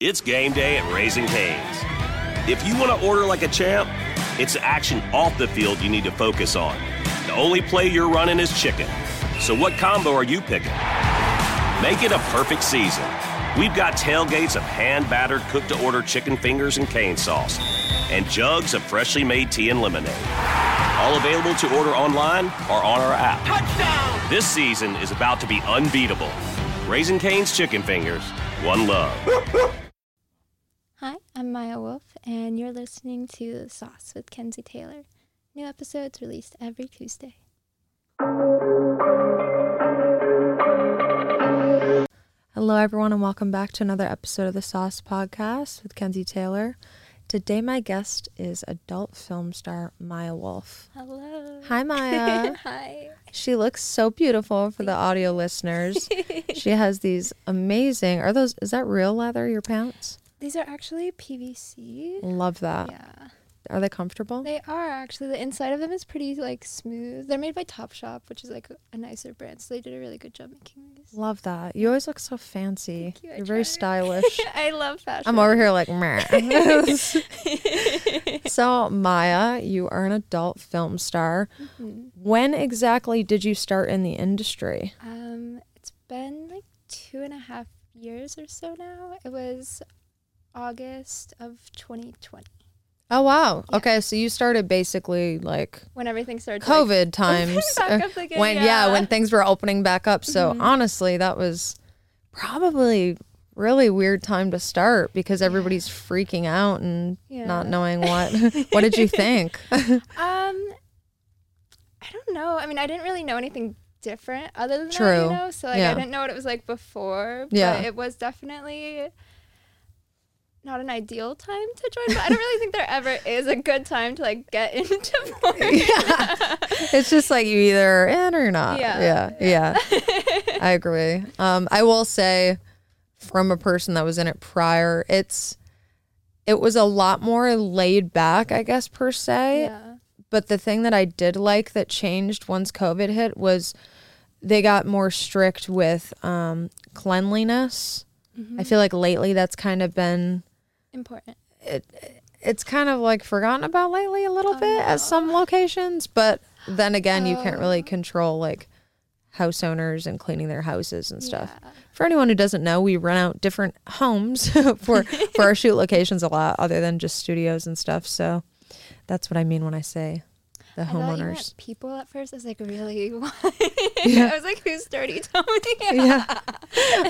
It's game day at Raising Cane's. If you want to order like a champ, it's the action off the field you need to focus on. The only play you're running is chicken. So what combo are you picking? Make it a perfect season. We've got tailgates of hand battered cooked to order chicken fingers and cane sauce, and jugs of freshly made tea and lemonade. All available to order online or on our app. Touchdown! This season is about to be unbeatable. Raising Cane's Chicken Fingers, one love. Hi, I'm Maya Woulfe, and you're listening to The Sauce with Kenzie Taylor. New episodes released every Tuesday. Hello, everyone, and welcome back to another episode of the Sauce Podcast with Kenzie Taylor. Today, my guest is adult film star Maya Woulfe. Hello. Hi, Maya. Hi. she looks so beautiful for the audio listeners. she has these amazing. Are those? Is that real leather? Your pants? These are actually PVC. Love that. Yeah. Are they comfortable? They are actually. The inside of them is pretty like smooth. They're made by Topshop, which is like a nicer brand. So they did a really good job making these. Love that. You always look so fancy. Thank you, You're very stylish. I love fashion. I'm over here like, meh. so, Maya, you are an adult film star. Mhm. When exactly did you start in the industry? Um, it's been like two and a half years or so now. It was August of 2020 Oh, wow. Yeah. Okay, so you started basically like when everything started. to, like, COVID times. uh, again, when, yeah. yeah. when things were opening back up. So, Mhm. honestly, that was probably really weird time to start because everybody's freaking out and not knowing what. what did you think? Um, I don't know. I mean, I didn't really know anything different other than that, True. you know. So like, Yeah. I didn't know what it was like before. But Yeah. it was definitely not an ideal time to join. But I don't really think there ever is a good time to like get into porn. Yeah. it's just like you either are in or you're not. Yeah. Yeah. Yeah. I agree. Um, I will say, from a person that was in it prior, it's it was a lot more laid back, I guess per se. yeah. But the thing that I did like that changed once COVID hit was they got more strict with um, cleanliness. Mm-hmm. I feel like lately that's kind of been Important. It it's kind of like forgotten about lately a little Oh, bit at some locations, but then again, you can't really Oh. control like house owners and cleaning their houses and stuff. Yeah. For anyone who doesn't know, we rent out different homes for for our shoot locations a lot, other than just studios and stuff. So that's what I mean when I say the I homeowners. people at first. I was like, really? Why? Yeah. I was like, who's dirty? Tell me. yeah,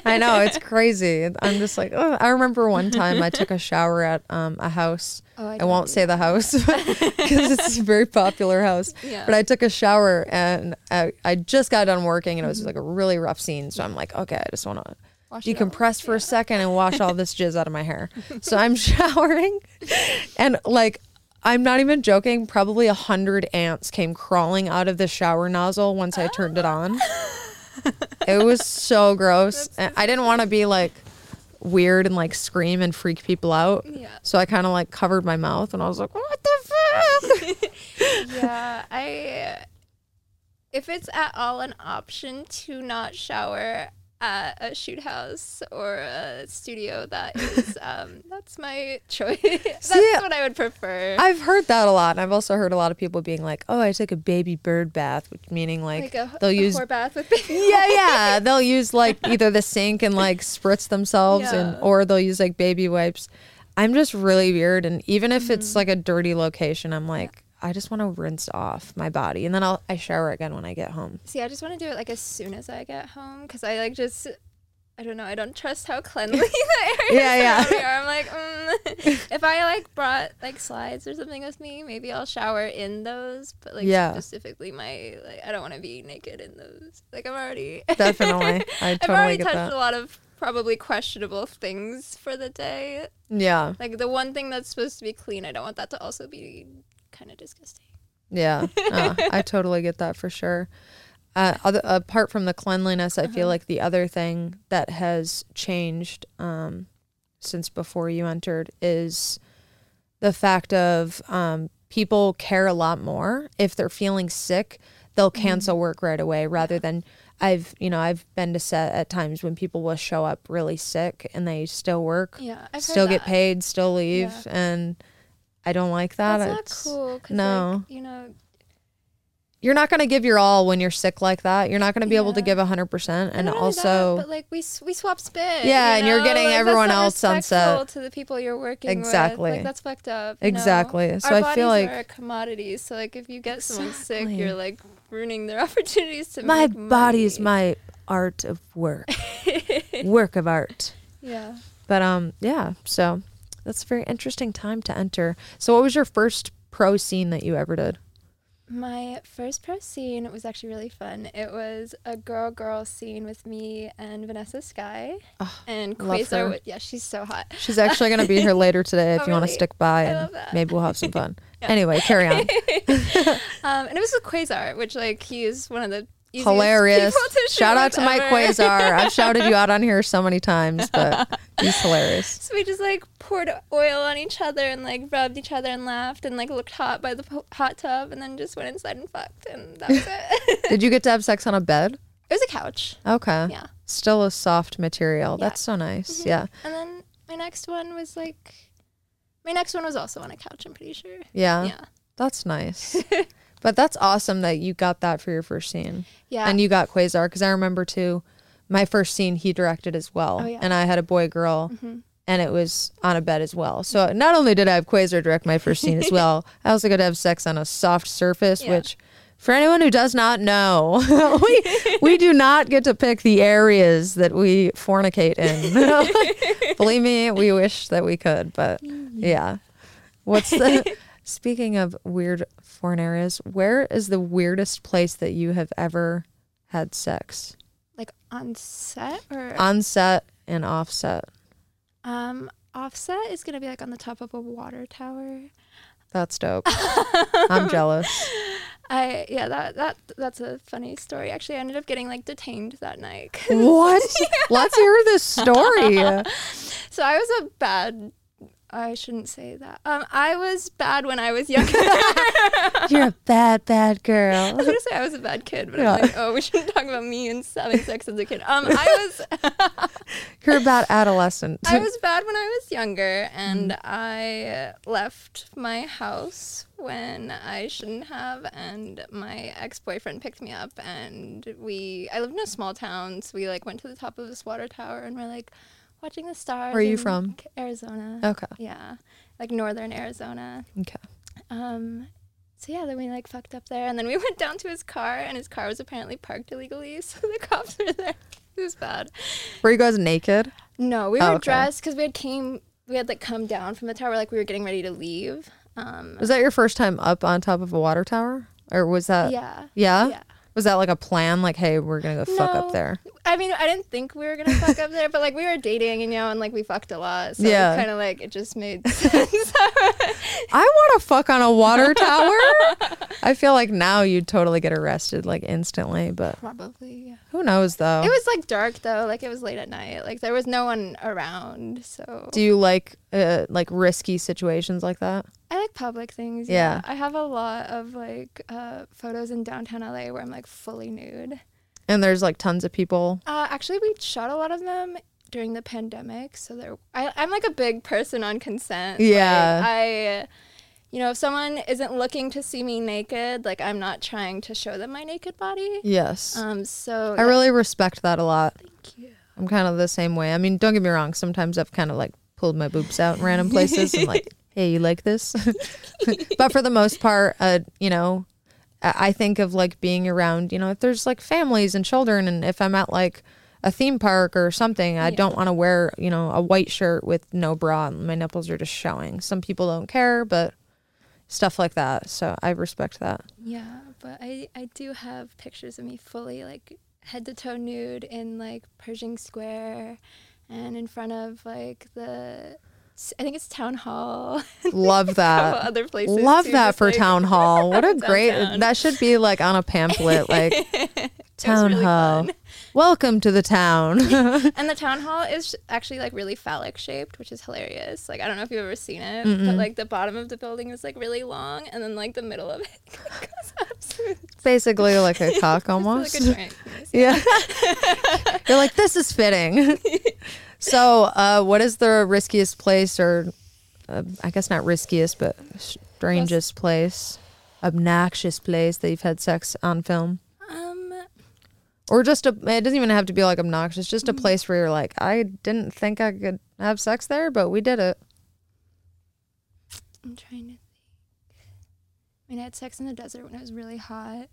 I know it's crazy. I'm just like, oh. I remember one time I took a shower at um, a house. Oh, I don't won't say the house because it's a very popular house. Yeah. But I took a shower and I, I just got done working and it was like a really rough scene. So I'm like, okay, I just want to Wash decompress for a second and wash all this jizz out of my hair. So I'm showering and like I'm not even joking, probably a hundred ants came crawling out of the shower nozzle once I turned it on. it was so gross. And I didn't want to be like weird and like scream and freak people out. Yeah. So I kind of like covered my mouth and I was like, what the fuck? yeah, I. If it's at all an option to not shower at a shoot house or a studio, that is, um, that's my choice. that's See, what I would prefer. I've heard that a lot. And I've also heard a lot of people being like, oh, I took a baby bird bath, which meaning like, like a, they'll a use bath with baby. yeah, yeah. They'll use like either the sink and like spritz themselves, and or they'll use like baby wipes. I'm just really weird, and even if it's Mm-hmm. like a dirty location, I'm like, I just want to rinse off my body, and then I'll I shower again when I get home. See, I just want to do it like as soon as I get home because I like just. I don't know. I don't trust how cleanly the areas Yeah, yeah. are. I'm like, mm. if I like brought like slides or something with me, maybe I'll shower in those. But like Yeah. specifically, my like, I don't want to be naked in those. Like I'm already Definitely, I I've already get touched that. a lot of probably questionable things for the day. Yeah, Like the one thing that's supposed to be clean, I don't want that to also be kind of disgusting. yeah. Uh, I totally get that for sure. Uh, other, apart from the cleanliness, I feel like the other thing that has changed um, since before you entered is the fact of um, people care a lot more. If they're feeling sick, they'll cancel work right away rather than I've you know I've been to set at times when people will show up really sick and they still work, Yeah, I've still get paid, still leave, Yeah. and I don't like that. That's not It's- cool. 'cause, no. like, you know, You're not going to give your all when you're sick like that. You're not going to be able to Yeah. give 100%. And also, that, but like we we swap spit. Yeah, you and you're getting Like, everyone not else on set. to the people you're working Exactly. with. Like that's fucked up. you know? Exactly. So Our I feel like- are a commodity. So like if you get someone sick, you're like ruining their opportunities to my body is my art of work, work of art. yeah. But um, yeah. So that's a very interesting time to enter. So what was your first pro scene that you ever did? My first pro scene was actually really fun. It was a girl girl scene with me and Vanessa Sky and Quasar. With, yeah, she's so hot. She's actually going to be here later today if Oh, you want to stick by, I and love that. maybe we'll have some fun. Anyway, carry on. Um, and it was with Quasar, which like he's one of the hilarious. Shout out to Mike. Quasar. I've shouted you out on here so many times, but he's hilarious. So we just like poured oil on each other and like rubbed each other and laughed and like looked hot by the po- hot tub and then just went inside and fucked and that was it. Did you get to have sex on a bed? it was a couch. Okay. Yeah. Still a soft material. Yeah. Mm-hmm. That's so nice. Yeah. And then my next one was like my next one was also on a couch, I'm pretty sure. Yeah. Yeah. That's nice. But that's awesome that you got that for your first scene. Yeah. And you got Quasar because I remember too, my first scene he directed as well. Oh, yeah. And I had a boy girl Mhm. and it was on a bed as well. So not only did I have Quasar direct my first scene as well, I also got to have sex on a soft surface, Yeah. which for anyone who does not know, we we do not get to pick the areas that we fornicate in. Believe me, we wish that we could, but yeah. What's the speaking of weird foreign areas, where is the weirdest place that you have ever had sex? like on set or On set and offset? um offset is gonna be like on the top of a water tower. That's dope. I'm jealous. I yeah that that that's a funny story. Actually, I ended up getting like detained that night. What? Let's hear this story. so I was a bad. I shouldn't say that. Um, I was bad when I was younger. You're a bad, bad girl. I was gonna say I was a bad kid, but Yeah. I'm like, oh, we shouldn't talk about me and having sex as a kid. Um, I was You're a bad adolescent. I was bad when I was younger, and Mm. I left my house when I shouldn't have, and my ex boyfriend picked me up, and we I lived in a small town, so we like went to the top of this water tower, and we're like watching the stars. Where are you from? Arizona. Okay. Yeah, like northern Arizona. Okay. Um, so yeah, then we like fucked up there, and then we went down to his car, and his car was apparently parked illegally, so the cops were there. It was bad. Were you guys naked? No, we Oh, were okay. dressed because we had came, we had like come down from the tower, like we were getting ready to leave. Um, Was that your first time up on top of a water tower? Or was that yeah, Yeah? yeah. Was that like a plan? Like, hey, we're gonna go fuck No. up there. I mean, I didn't think we were gonna fuck up there, but like we were dating, and you know, and like we fucked a lot, so Yeah. kind of like it just made sense. I want to fuck on a water tower. I feel like now you'd totally get arrested like instantly, but Probably. Yeah. who knows though? It was like dark though, like it was late at night, like there was no one around, so Do you like uh, like risky situations like that? I like public things. Yeah. Yeah. I have a lot of like uh, photos in downtown LA where I'm like fully nude. And there's like tons of people. Uh, actually, we shot a lot of them during the pandemic. So there, I, I'm like a big person on consent. Like, Yeah. I, you know, if someone isn't looking to see me naked, like I'm not trying to show them my naked body. Yes. Um. So I really respect that a lot. Thank you. I'm kind of the same way. I mean, don't get me wrong. Sometimes I've kind of like pulled my boobs out in random places and like, hey, you like this? but for the most part, uh, you know, I think of like being around, you know, if there's like families and children, and if I'm at like a theme park or something, I Yeah. don't want to wear, you know, a white shirt with no bra and my nipples are just showing. Some people don't care, but stuff like that. So I respect that. Yeah, but I I do have pictures of me fully like head to toe nude in like Pershing Square, and in front of like the. I think it's town hall. Love that. other places. Love too, that for like- town hall. What a great that should be like on a pamphlet like town really hall. fun. Welcome to the town. And the town hall is actually like really phallic shaped, which is hilarious. Like I don't know if you've ever seen it, but like the bottom of the building is like really long, and then like the middle of it goes up. Basically like a cock almost. like a. Yeah. You're like, this is fitting. So, uh, what is the riskiest place, or uh, I guess not riskiest, but strangest place, obnoxious place that you've had sex on film? Um, Or just a, it doesn't even have to be like obnoxious, just a place where you're like, I didn't think I could have sex there, but we did it. I'm trying to think. I mean, I had sex in the desert when it was really hot.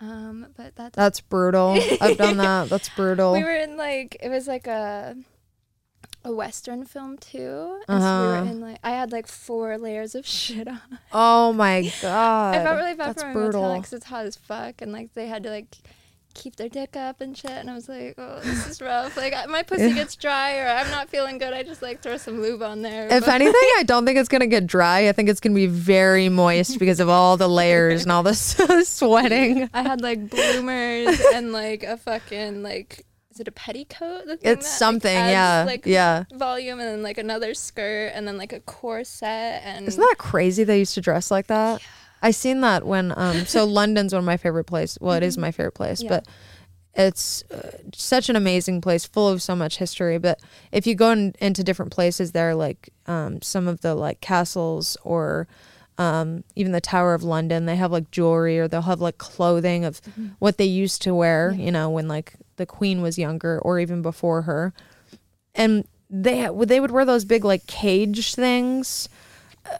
Um, but that's That's brutal. I've done that. That's brutal. we were in like it was like a a western film too. And so we Uh-huh. were in like I had like four layers of shit on. oh my God. I felt really bad That's for my brutal. motel because it's hot as fuck, and like they had to like keep their dick up and shit. And I was like, oh, this is rough. Like my pussy gets dry, or I'm not feeling good. I just like throw some lube on there. If anything, I don't think it's gonna get dry. I think it's gonna be very moist because of all the layers and all the sweating. I had like bloomers and like a fucking like is it a petticoat? It's that, like, something, adds, yeah, Like yeah. volume and then like another skirt and then like a corset and Isn't that crazy? They used to dress like that. I seen that when um. So London's one of my favorite places. Well, it is my favorite place, Yeah. but it's uh, such an amazing place, full of so much history. But if you go in, into different places there, like um, some of the like castles or um, even the Tower of London, they have like jewelry or they'll have like clothing of what they used to wear, you know, when like the queen was younger or even before her. And they they would wear those big like cage things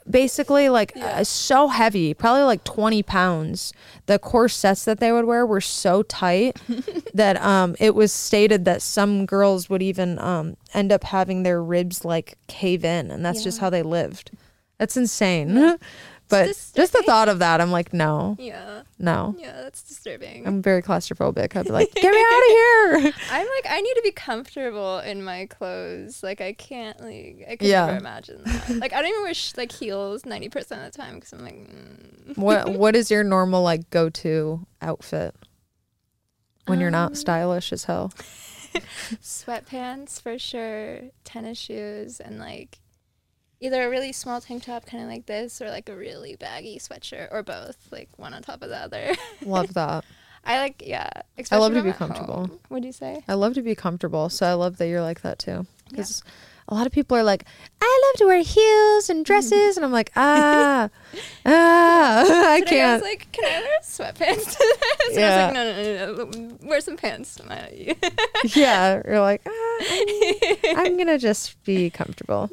basically like uh, so heavy probably like 20 pounds. The corsets that they would wear were so tight that um it was stated that some girls would even um end up having their ribs like cave in and that's just how they lived that's insane but just the thought of that i'm like no yeah no yeah that's disturbing. i'm very claustrophobic i'd be like get me out of here I'm like I need to be comfortable in my clothes. Like I can't like I could Yeah. never imagine that. Like I don't even wear sh- like heels ninety percent of the time because I'm like mm. what what is your normal like go-to outfit when you're not Um, stylish as hell sweatpants for sure, tennis shoes, and like either a really small tank top, kind of like this, or like a really baggy sweatshirt, or both, like one on top of the other. love that I like yeah. I love to be comfortable. what do you say? I love to be comfortable, so I love that you're like that too. Because a lot of people are like, I love to wear heels and dresses, and I'm like, ah, ah, I Today I can't. was like, can I wear sweatpants to this? And I Yeah. was like, no, no, no, no, wear some pants. Tonight. Yeah, you're like, ah, I'm, I'm gonna just be comfortable.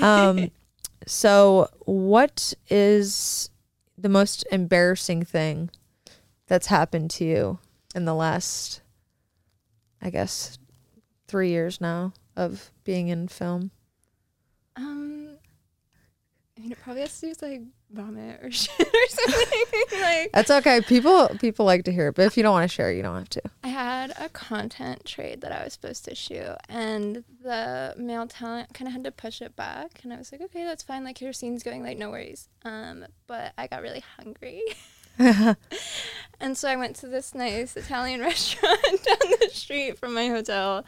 Um, so what is the most embarrassing thing that's happened to you in the last, I guess, three years now of being in film? um, mean, it probably has to do with like vomit or shit or something. like, That's okay. People people like to hear it, but if you don't want to share, you don't have to. I had a content trade that I was supposed to shoot, and the male talent kind of had to push it back. And I was like, okay, that's fine. Like, your scene's going, like, no worries. Um, but I got really hungry. and so I went to this nice Italian restaurant down the street from my hotel.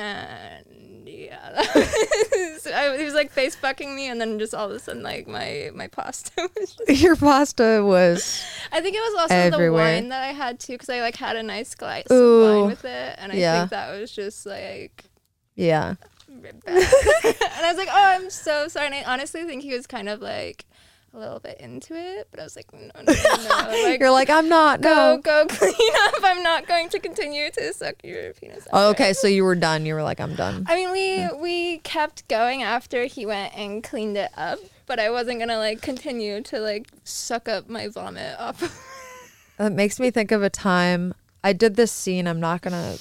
And yeah, that was, I, he was like face fucking me, and then just all of a sudden, like my my pasta was just Your pasta was I think it was also Everywhere. the wine that I had too, because I like had a nice glass of wine with it, and I Yeah. think that was just like. yeah. and I was like, "Oh, I'm so sorry." And I honestly think he was kind of like a little bit into it, but I was like, "No, no, no, like You're like I'm not. go, No. go clean up. I'm not going to continue to suck your penis." out." Oh, okay, so you were done. You were like I'm done. I mean, we we kept going after he went and cleaned it up, but I wasn't gonna like continue to like suck up my vomit off. That makes me think of a time I did this scene. I'm not gonna.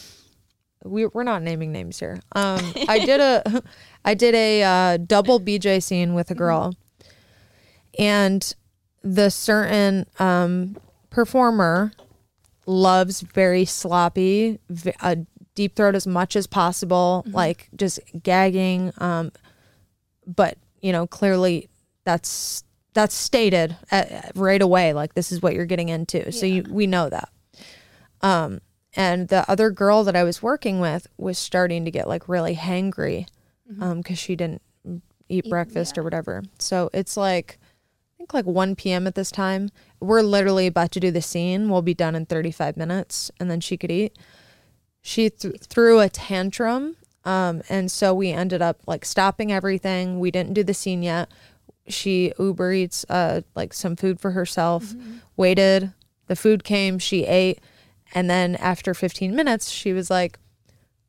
We we're not naming names here. Um, I did a, I did a uh, double BJ scene with a girl, and the certain um performer loves very sloppy, v- a deep throat as much as possible, like just gagging. Um, but you know clearly that's that's stated at, right away like this is what you're getting into. So you we know that. Um and the other girl that i was working with was starting to get like really hangry um because she didn't eat breakfast or whatever. So it's like think like 1 p.m. at this time. We're literally about to do the scene. We'll be done in 35 minutes and then she could eat. She th- threw a tantrum. Um, and so we ended up like stopping everything. We didn't do the scene yet. She Uber Eats uh, like some food for herself, waited. The food came, she ate. And then after 15 minutes, she was like,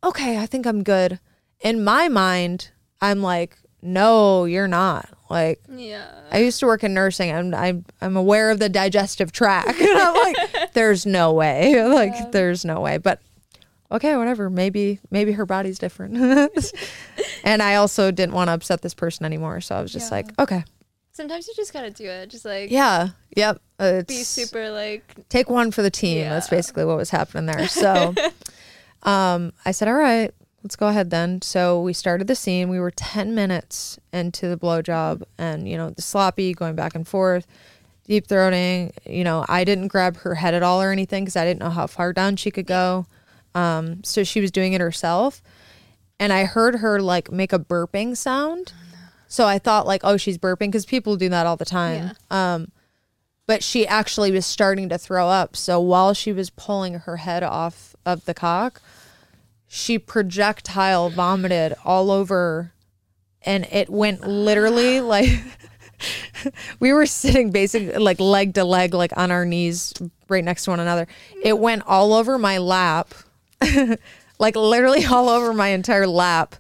okay, I think I'm good. In my mind, I'm like, no, you're not. Like, Yeah. I used to work in nursing. I'm I'm I'm aware of the digestive tract. And I'm like, there's no way. Like, there's no way. But okay, whatever. Maybe maybe her body's different. and I also didn't want to upset this person anymore. So I was just Yeah. like, okay. Sometimes you just gotta do it. Just like Yeah. Yep. Uh, be super like take one for the team. That's basically what was happening there. So um, I said, all right, let's go ahead then. So we started the scene. We were 10 minutes into the blowjob and, you know, the sloppy going back and forth, deep throating. You know, I didn't grab her head at all or anything because I didn't know how far down she could go. Um, so she was doing it herself. And I heard her like make a burping sound. So I thought like, oh, she's burping because people do that all the time. Um, but she actually was starting to throw up. So while she was pulling her head off of the cock, she projectile vomited all over and it went literally like we were sitting basically like leg to leg like on our knees right next to one another. It went all over my lap. like literally all over my entire lap.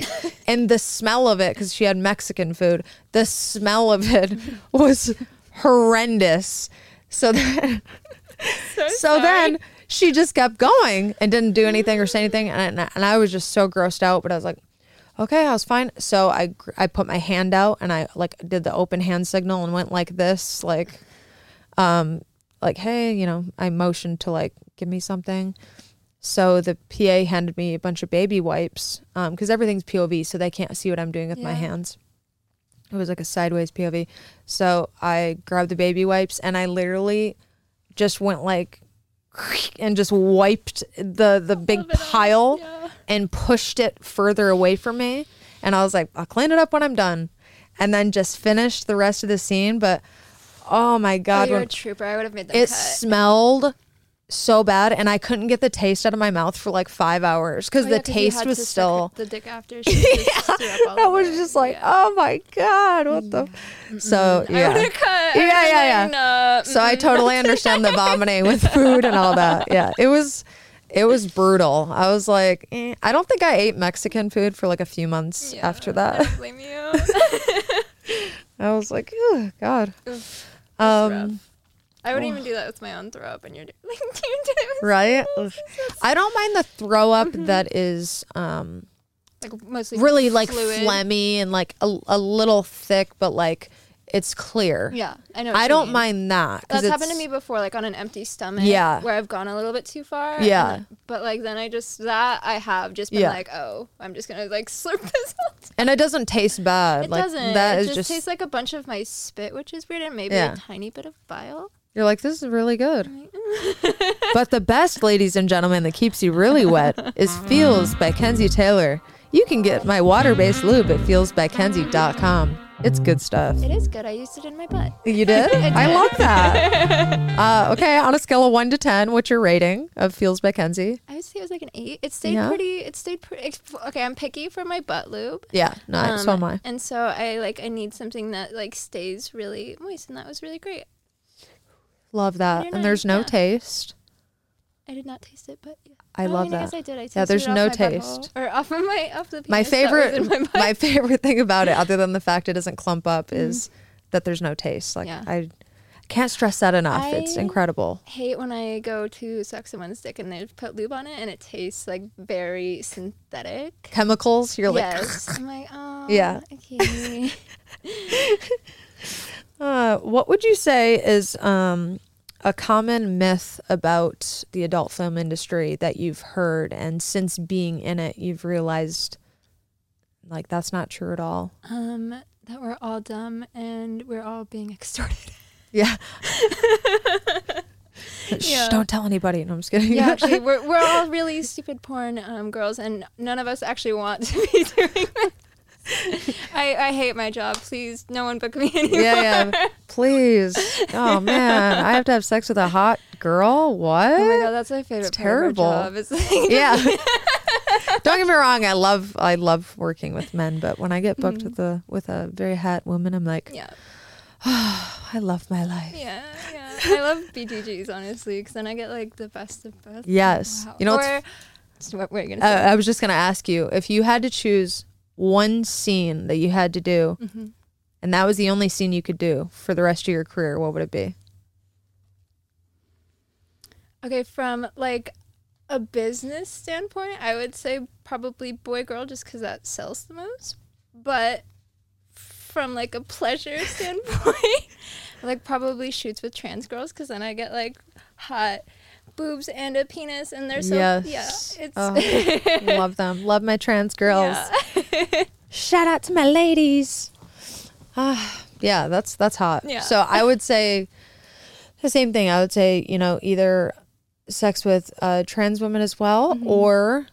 And the smell of it, because she had Mexican food, the smell of it was horrendous. So then, so, so then she just kept going and didn't do anything or say anything. And, and I was just so grossed out, but I was like, okay, I was fine. So I, I put my hand out and I like did the open hand signal and went like this, like, um, like, hey, you know, I motioned to like, give me something. So the PA handed me a bunch of baby wipes because everything's POV, so they can't see what I'm doing with my hands. It was like a sideways POV. So I grabbed the baby wipes and I literally just went like and just wiped the the big Love it all. pile Yeah. and pushed it further away from me. And I was like, I'll clean it up when I'm done. And then just finished the rest of the scene. But oh my Oh, God, you're when a trooper. I would have made that it cut. smelled so bad and I couldn't get the taste out of my mouth for like five hours because Oh, the yeah, you taste was still. the dick after. She just threw up all I was it. just like, Yeah. oh my God, what the? So, I yeah. would have cut. I Yeah, yeah, no, So I totally understand the vomiting with food and all that. Yeah, it was, it was brutal. I was like, eh. I don't think I ate Mexican food for like a few months Yeah, after that. don't blame you. I was like, oh God. Oof, Um, rough. I wouldn't even do that with my own throw up, and you're doing like you did it with right? I don't mind the throw up Mm-hmm. that is um like mostly really like fluid. phlegmy and like a, a little thick, but like it's clear. Yeah, I know. what I you don't mean. mind that. 'cause That's happened to me before, like on an empty stomach. Yeah. Where I've gone a little bit too far. and Yeah. then- but like then I just that I have just been Yeah. like, oh, I'm just gonna like slurp this time. And it doesn't taste bad. It like doesn't. that it is just, just, tastes like a bunch of my spit, which is weird, and maybe Yeah. a tiny bit of bile. You're like, this is really good. but the best, ladies and gentlemen, that keeps you really wet is Feels by Kenzie Taylor. You can get my water-based lube at feelsbykenzie.com. It's good stuff. It is good. I used it in my butt. You did? I did. love that. uh, okay, on a scale of one to ten, what's your rating of Feels by Kenzie? I would say it was like an eight. It stayed Yeah? pretty. It stayed pretty. Okay, I'm picky for my butt lube. Yeah, no, so am I. Um, And so I like I need something that like stays really moist, and that was really great. Love that. And there's no yeah. taste. I did not taste it, but yeah. I Oh, love mean, I that. guess I did. I Yeah, there's no off my butthole. taste. or off of my off the My penis that was favorite, my, my favorite thing about it, other than the fact it doesn't clump up, mm-hmm. is that there's no taste. Like Yeah. I can't stress that enough. it's incredible. hate when I go to suck someone's dick and they put lube on it and it tastes like very synthetic. Chemicals. You're like, yes, I'm like, oh, Yeah. Okay. uh, what would you say is um, a common myth about the adult film industry that you've heard, and since being in it, you've realized like that's not true at all? um, that we're all dumb and we're all being extorted. Yeah. Shh, Yeah. don't tell anybody. No, I'm just kidding. yeah, actually, we're we're all really stupid porn um, girls, and none of us actually want to be doing this. I, I hate my job. Please, no one book me anymore. yeah, yeah. Please. Oh man, I have to have sex with a hot girl. What? Oh my god, that's my favorite It's part terrible. of our job. Is like, yeah. Don't get me wrong. I love I love working with men, but when I get booked with a with a very hot woman, I'm like, yeah, I love my life. yeah, yeah. I love BTGs honestly, because then I get like the best of both. Yes. Wow. You know, or, what were you gonna Uh. I was just gonna ask you if you had to choose one scene that you had to do, Mm-hmm. and that was the only scene you could do for the rest of your career. What would it be? okay, from like a business standpoint, I would say probably boy girl, just because that sells the most. But from like a pleasure standpoint, like probably shoots with trans girls, because then I get like hot boobs and a penis, and they're so Yes. yeah, it's Oh, love them. Love my trans girls. Yeah. Shout out to my ladies. Ah, yeah, that's that's hot. Yeah. So I would say the same thing. I would say you know either sex with a trans woman as well, Mm-hmm. or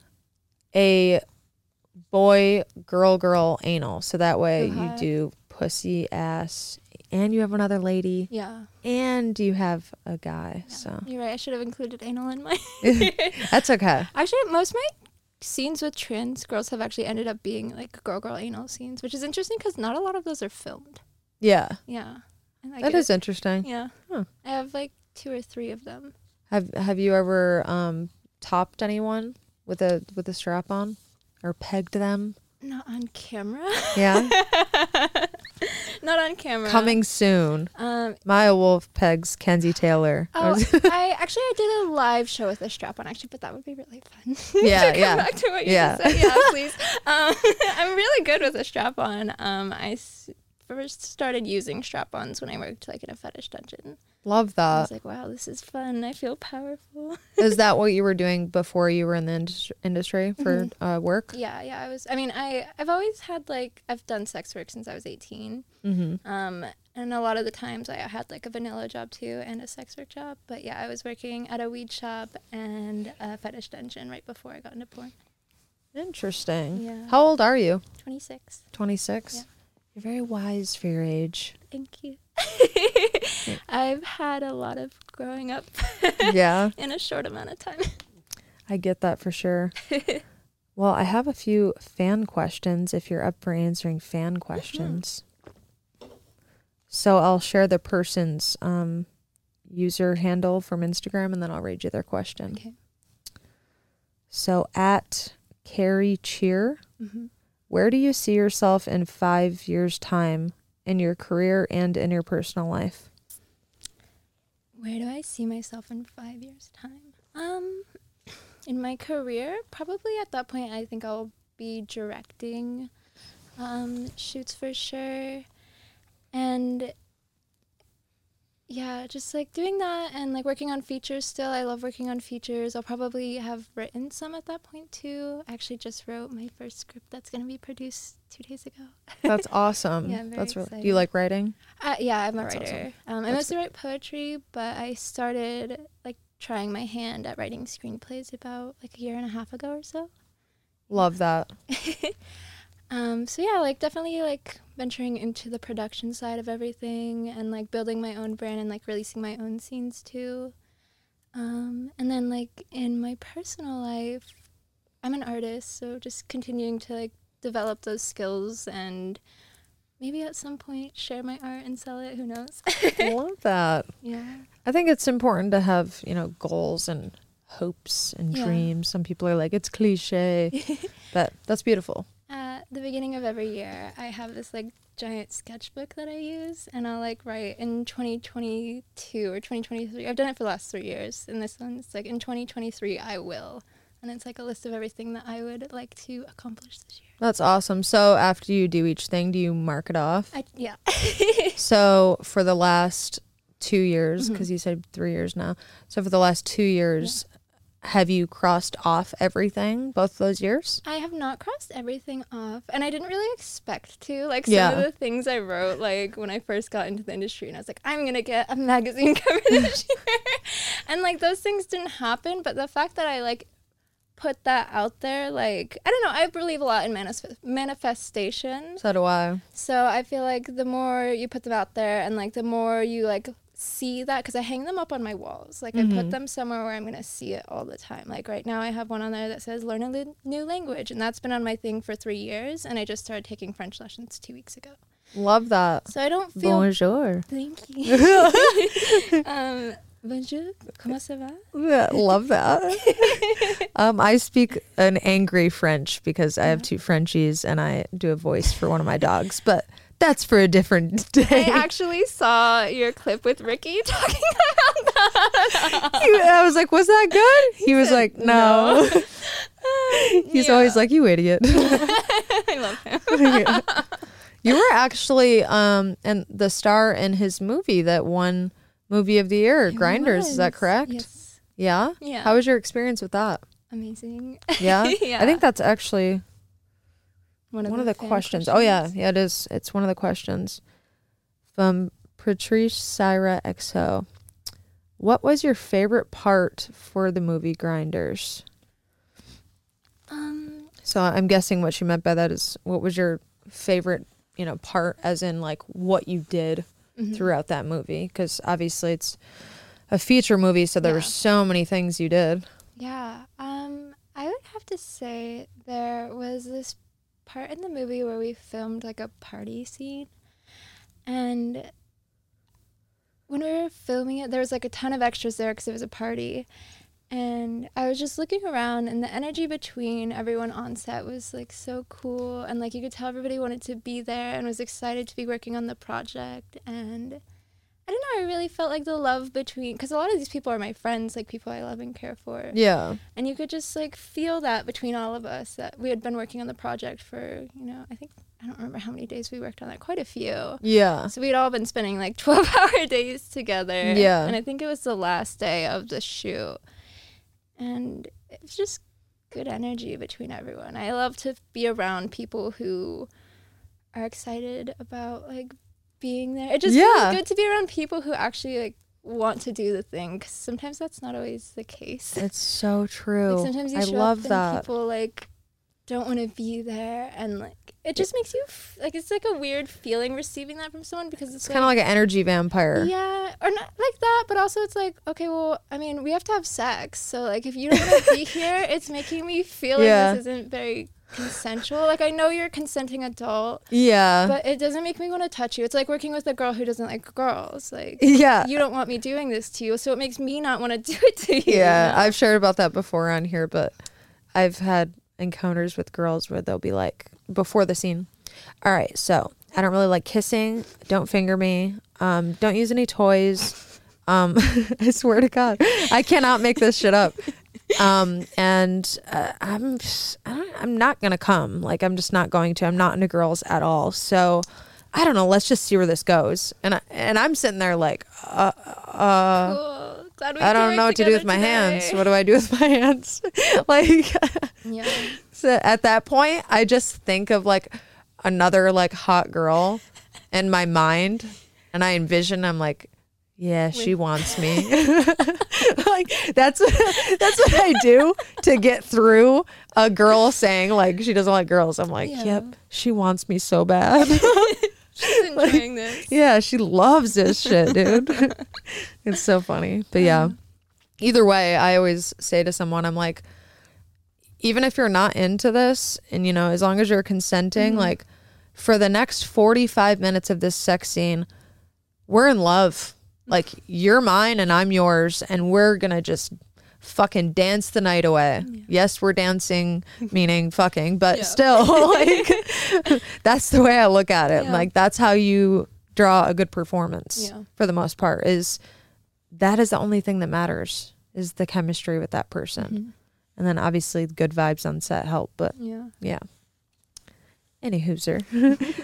a boy girl girl anal. So that way you do pussy ass, and you have another lady, yeah. and you have a guy. So You're right. I should have included anal in my. that's okay. actually, most of my scenes with trans girls have actually ended up being like girl girl anal scenes, which is interesting because not a lot of those are filmed. Yeah, Yeah. I like that it. is interesting. Yeah. Huh. I have like two or three of them. Have Have you ever um topped anyone with a with a strap on, or pegged them? Not on camera. Yeah, Not on camera. coming soon. Um. Maya Woulfe pegs Kenzie Taylor. Oh, I actually I did a live show with a strap on actually, but that would be really fun. Yeah, yeah. back to what you Yeah. said. Yeah, please. Um, I'm really good with a strap on. Um, I s- first started using strap ons when I worked like in a fetish dungeon. Love that. I was like, wow, this is fun. I feel powerful. Is that what you were doing before you were in the indus- industry for Mm-hmm. uh, work? yeah, yeah. I was. I mean, I I've always had like I've done sex work since I was 18. Mm-hmm. Um, and a lot of the times I had like a vanilla job too and a sex work job. But yeah, I was working at a weed shop and a fetish dungeon right before I got into porn. Interesting. Yeah. How old are you? 26. Twenty six. Yeah. You're very wise for your age. Thank you. I've had a lot of growing up yeah, in a short amount of time. I get that for sure. well, I have a few fan questions if you're up for answering fan questions. So I'll share the person's um, user handle from Instagram and then I'll read you their question. Okay. So at Carrie Cheer, hmm where do you see yourself in five years' time in your career and in your personal life? Where do I see myself in five years' time? Um, in my career, probably at that point, I think I'll be directing um, shoots for sure, and yeah, just like doing that and like working on features. Still, I love working on features. I'll probably have written some at that point too. I actually just wrote my first script that's gonna be produced two days ago. That's awesome. Yeah, I'm very That's really. Do you like writing? Uh, yeah, I'm a That's writer. Um, I mostly write poetry, but I started like trying my hand at writing screenplays about like a year and a half ago or so. Love that. Um, so yeah, like definitely like venturing into the production side of everything and like building my own brand and like releasing my own scenes too. Um, and then like in my personal life, I'm an artist, so just continuing to like develop those skills and maybe at some point share my art and sell it. Who knows? I love that. yeah. I think it's important to have, you know, goals and hopes and Yeah. dreams. Some people are like, it's cliche, but that's beautiful. The beginning of every year, I have this like giant sketchbook that I use, and I'll like write in 2022 or 2023. I've done it for the last three years, and this one's like in 2023, I will. And it's like a list of everything that I would like to accomplish this year. That's awesome. So after you do each thing, do you mark it off? I, yeah. So for the last two years, Mm-hmm. because you said three years now. So for the last two years, have you crossed off everything both those years? I have not crossed everything off, and I didn't really expect to. Like some Yeah. of the things I wrote, like when I first got into the industry, and I was like, I'm gonna get a magazine cover this year, and like those things didn't happen. But the fact that I like put that out there. Like I don't know, I believe a lot in manif- manifestation. So do I. So I feel like the more you put them out there and like the more you like see that because I hang them up on my walls. Like I put them somewhere where I'm gonna see it all the time. Like right now I have one on there that says learn a li- new language and that's been on my thing for three years and I just started taking French lessons two weeks ago. Love that. So I don't feel Bonjour. thank you. um, bonjour, comment ça va? Yeah, love that. um, I speak an angry French because I have two Frenchies and I do a voice for one of my dogs, but that's for a different day. I actually saw your clip with Ricky talking about that. He- I was like, "Was that good?" He was like, "No." He's Yeah. always like, "You idiot." I love him. Yeah. You were actually um and the star in his movie that won movie of the year, Grinders. Is that correct? Yes. Yeah. Yeah. How was your experience with that? Amazing. Yeah. Yeah. I think that's actually One one of the fan questions. Oh yeah, yeah, it is. It's one of the questions from Patrice Syra XO. What was your favorite part for the movie Grinders? Um, So I'm guessing what she meant by that is what was your favorite, you know, part as in like what you did mhm. throughout that movie because obviously it's a feature movie so there were so many things you did. Yeah. Um, I would have to say there was this part in the movie where we filmed like a party scene, and when we were filming it, there was like a ton of extras there because it was a party. And I was just looking around, and the energy between everyone on set was like so cool. And like you could tell everybody wanted to be there and was excited to be working on the project. And I don't know, I really felt like the love between, because a lot of these people are my friends, like people I love and care for. Yeah. And you could just like feel that between all of us that we had been working on the project for, you know, I think, I don't remember how many days we worked on that, quite a few. Yeah. So we'd all been spending like 12 hour days together. Yeah. And I think it was the last day of the shoot. And it was just good energy between everyone. I love to be around people who are excited about like being there. It just Yeah. feels good to be around people who actually like want to do the thing because sometimes that's not always the case. It's so true. Like sometimes you I show love up and that. people like don't want to be there, and like it just makes you f- like it's like a weird feeling receiving that from someone because it's, It's kind of like an energy vampire. yeah, or not like that, but also it's like okay, well, I mean, we have to have sex, so like if you don't want to be here, it's making me feel Yeah. like this isn't very consensual. Like I know you're a consenting adult, Yeah. but it doesn't make me want to touch you. It's like working with a girl who doesn't like girls. Like yeah. you don't want me doing this to you, so it makes me not want to do it to you. Yeah? I've shared about that before on here, but I've had encounters with girls where they'll be like before the scene. All right, so I don't really like kissing. Don't finger me. Um, don't use any toys. Um, I swear to God, I cannot make this shit up. Um, and uh, I'm just, I don't, I'm not gonna come. Like I'm just not going to. I'm not into girls at all. So I don't know. Let's just see where this goes. And I, and I'm sitting there like, uh, uh, Cool. I don't know what to do with my hands. What do I do with my hands? like Yeah. so at that point, I just think of like another like hot girl in my mind and I envision I'm like yeah, she wants me. like that's that's what I do to get through a girl saying like she doesn't like girls. I'm like, Yeah. "Yep, she wants me so bad." She's enjoying this. Yeah, she loves this shit, dude. it's so funny. But yeah. Um, either way, I always say to someone, I'm like, even if you're not into this, and you know, as long as you're consenting, mm-hmm. like for the next 45 minutes of this sex scene, we're in love. Like you're mine and I'm yours, and we're gonna just fucking dance the night away. Yes, we're dancing, meaning fucking, but Yeah. still, like that's the way I look at it. Yeah. Like that's how you draw a good performance Yeah. for the most part. Is that is the only thing that matters is the chemistry with that person, Mm-hmm. and then obviously good vibes on set help. But Yeah. yeah. Any hooser.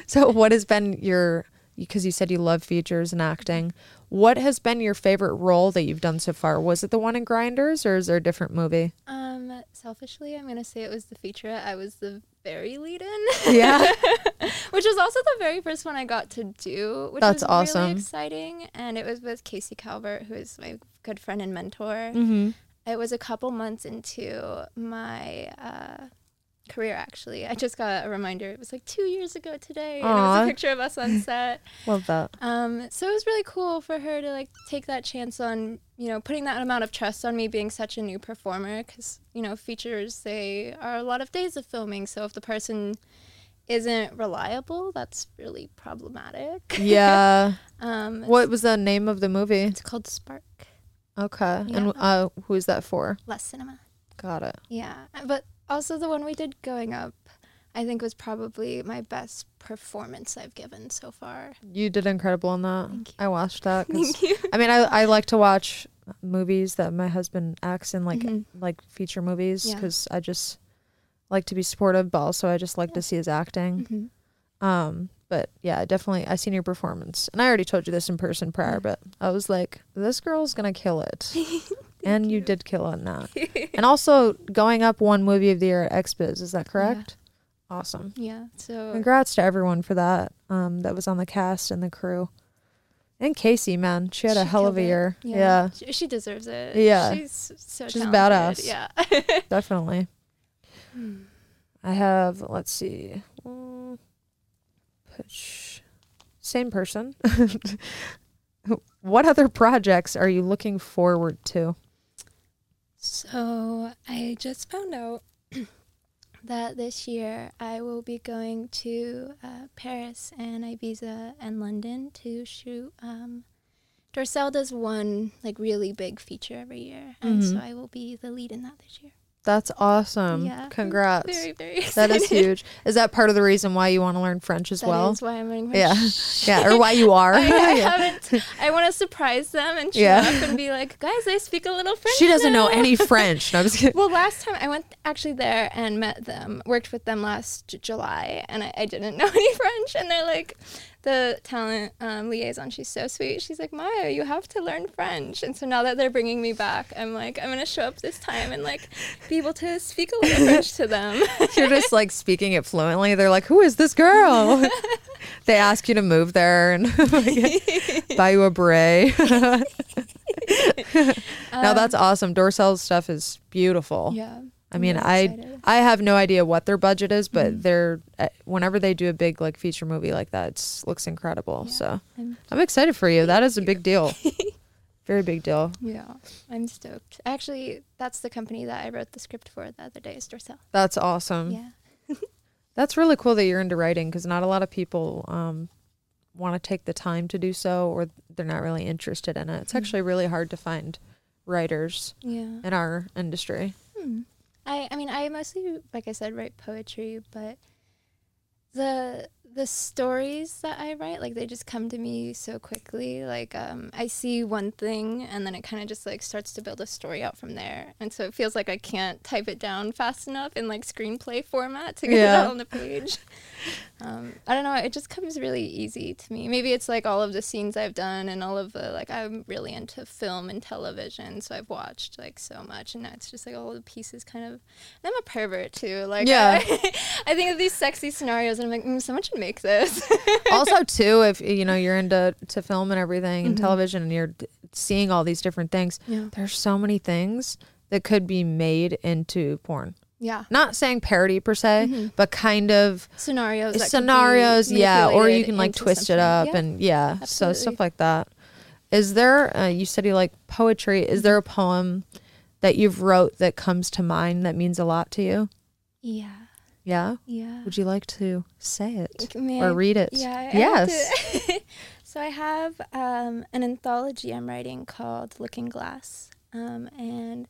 so what has been your because you said you love features and acting. What has been your favorite role that you've done so far? Was it the one in Grinders or is there a different movie? Um, selfishly, I'm gonna say it was the featurette. I was the very lead in. Yeah. which was also the very first one I got to do, which That's was awesome. really exciting. And it was with Casey Calvert, who is my good friend and mentor. Mm-hmm. it was a couple months into my uh, career. Actually, I just got a reminder. It was like two years ago today, and it was a picture of us on set. Love that. Um, so it was really cool for her to like take that chance on, you know, putting that amount of trust on me being such a new performer. Because you know, features they are a lot of days of filming. So if the person isn't reliable, that's really problematic. Yeah. Um, what was the name of the movie? It's called Spark Okay. Yeah. And uh, who is that for? Less Cinema. Got it. Yeah, but also the one we did going up, I think was probably my best performance I've given so far. You did incredible on that. Thank you. I watched that. Thank you. I mean, I, I like to watch movies that my husband acts in, like Mhm. like feature movies, Yeah. because I just like to be supportive, but also I just like to see his acting. Mhm. Um, but yeah, definitely I seen your performance, and I already told you this in person prior, but I was like, this girl's gonna kill it, and you. did kill it in that. and also going up one movie of the year at XBiz, is that correct? Awesome. Yeah, so Congrats to everyone for that. Um, that was on the cast and the crew. And Casey, man, she had a hell of a it. year. Yeah, She, she deserves it. Yeah. She's so She's talented. badass. Yeah. definitely. I have. Let's see. Mm, push. Same person. what other projects are you looking forward to? So I just found out that this year I will be going to uh, Paris and Ibiza and London to shoot. Um, Dorcel does one like really big feature every year, and so Mhm. I will be the lead in that this year. That's awesome. Yeah, Congrats. Very very that is huge. Is that part of the reason why you want to learn French as That well? is why I'm learning Yeah. French. yeah, or why you are. I, I Yeah. haven't. I want to surprise them and show Yeah. up and be like, guys, I speak a little French. She doesn't know any French. No, I'm just kidding. Well, last time I went actually there and met them, worked with them last July, and I, I didn't know any French. And they're like, the talent um, liaison, she's so sweet. She's like, Maya, you have to learn French. And so now that they're bringing me back, I'm like, I'm gonna show up this time and like be able to speak a little French to them. You're just like speaking it fluently. They're like, "Who is this girl?" they ask you to move there and buy you a beret. now that's awesome. Dorcel's stuff is beautiful. Um, yeah. I mean, really I excited. I have no idea what their budget is, but Mhm. they're uh, whenever they do a big like feature movie like that, it looks incredible. Yeah. So I'm- I'm excited for you. That is a big deal. Very big deal. Yeah, I'm stoked. Actually, that's the company that I wrote the script for the other day is. That's awesome. Yeah. That's really cool that you're into writing because not a lot of people um, want to take the time to do so or they're not really interested in it. It's Mhm. actually really hard to find writers Yeah. in our industry. Hmm. I I mean I mostly like I said write poetry, but the the stories that I write like they just come to me so quickly. Like um I see one thing and then it kind of just like starts to build a story out from there. And so it feels like I can't type it down fast enough in like screenplay format to get it Yeah. out on the page. um I don't know, it just comes really easy to me. Maybe it's like all of the scenes I've done and all of the like I'm really into film and television, so I've watched like so much and now it's just like all the pieces kind of I'm a pervert too. Like Yeah. I, I think of these sexy scenarios and I'm like, mm, someone should make this. also, too, if you know you're into to film and everything and Mhm. television and you're d- seeing all these different things, yeah. there's so many things that could be made into porn. Yeah. Not saying parody per se, Mhm. but kind of Scenarios. that could be scenarios yeah or you can like twist it up Yeah. and yeah so stuff like that is there uh, you said you like poetry is there a poem that you've wrote that comes to mind that means a lot to you Yeah. Yeah Yeah. would you like to say it May or I- read it Yeah. I- I yes to- so I have um, an anthology I'm writing called Looking Glass, um, and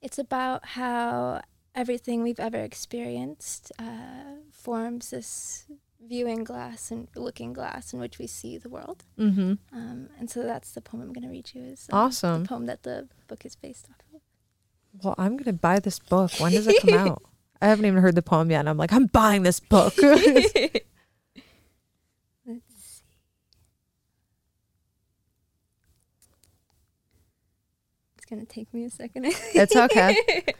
it's about how everything we've ever experienced uh, forms this viewing glass and looking glass in which we see the world. mm-hmm Um, and so that's the poem I'm going to read you. Is um, awesome the poem that the book is based off of. well i'm gonna buy this book when does it come out i haven't even heard the poem yet and i'm like i'm buying this book Let's see. It's gonna take me a second. It's okay.